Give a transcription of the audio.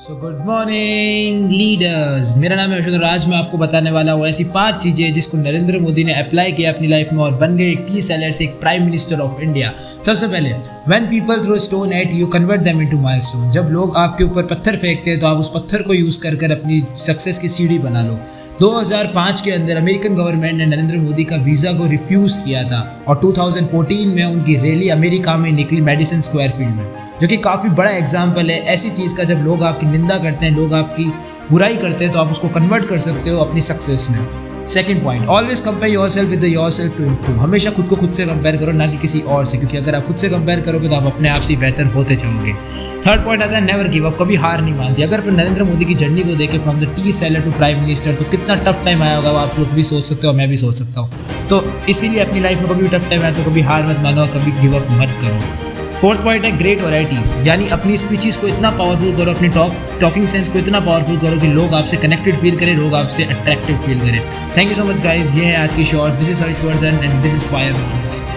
So good morning leaders मेरा नाम है अशोक राज मैं आपको बताने वाला हूँ ऐसी पाँच चीज़ें जिसको नरेंद्र मोदी ने अप्लाई किया अपनी लाइफ में और बन गए टी सेलर से एक प्राइम मिनिस्टर ऑफ़ इंडिया सबसे पहले when people throw stone at you convert them them into milestone जब लोग आपके ऊपर पत्थर फेंकते हैं तो आप उस पत्थर को यूज़ कर कर अपनी सक्सेस की सीढ़ी बना लो। 2005 के अंदर अमेरिकन गवर्नमेंट ने नरेंद्र मोदी का वीज़ा को रिफ्यूज़ किया था और 2014 में उनकी रैली अमेरिका में निकली मेडिसन स्क्वायर फ़ील्ड में, जो कि काफ़ी बड़ा एग्ज़ाम्पल है। ऐसी चीज़ का जब लोग आपकी निंदा करते हैं, लोग आपकी बुराई करते हैं तो आप उसको कन्वर्ट कर सकते हो अपनी सक्सेस में। Second point always compare yourself with yourself to improve हमेशा खुद को खुद से कंपेयर करो, ना कि किसी और से, क्योंकि अगर आप खुद से कंपेयर करोगे तो आप अपने आप से बेहतर होते जाओगे। थर्ड पॉइंट आता है नेवर गिव अप कभी हार नहीं मानती। अगर अपन नरेंद्र मोदी की जर्नी को देखें from the tea seller to prime minister तो कितना टफ टाइम आया होगा, वो आप लोग भी सोच सकते हो, मैं भी सोच सकता हूँ। तो इसीलिए अपनी लाइफ में कभी भी टफ टाइम आया तो कभी हार मत मानो कभी गिव अप मत करो। फोर्थ पॉइंट है ग्रेट वैरायटी यानी अपनी स्पीचेस को इतना पावरफुल करो, अपनी टॉक टॉकिंग सेंस को इतना पावरफुल करो कि लोग आपसे कनेक्टेड फील करें, लोग आपसे अट्रैक्टिव फील करें. Thank you so much guys ये है आज की short this is Harshvardhan and this is fire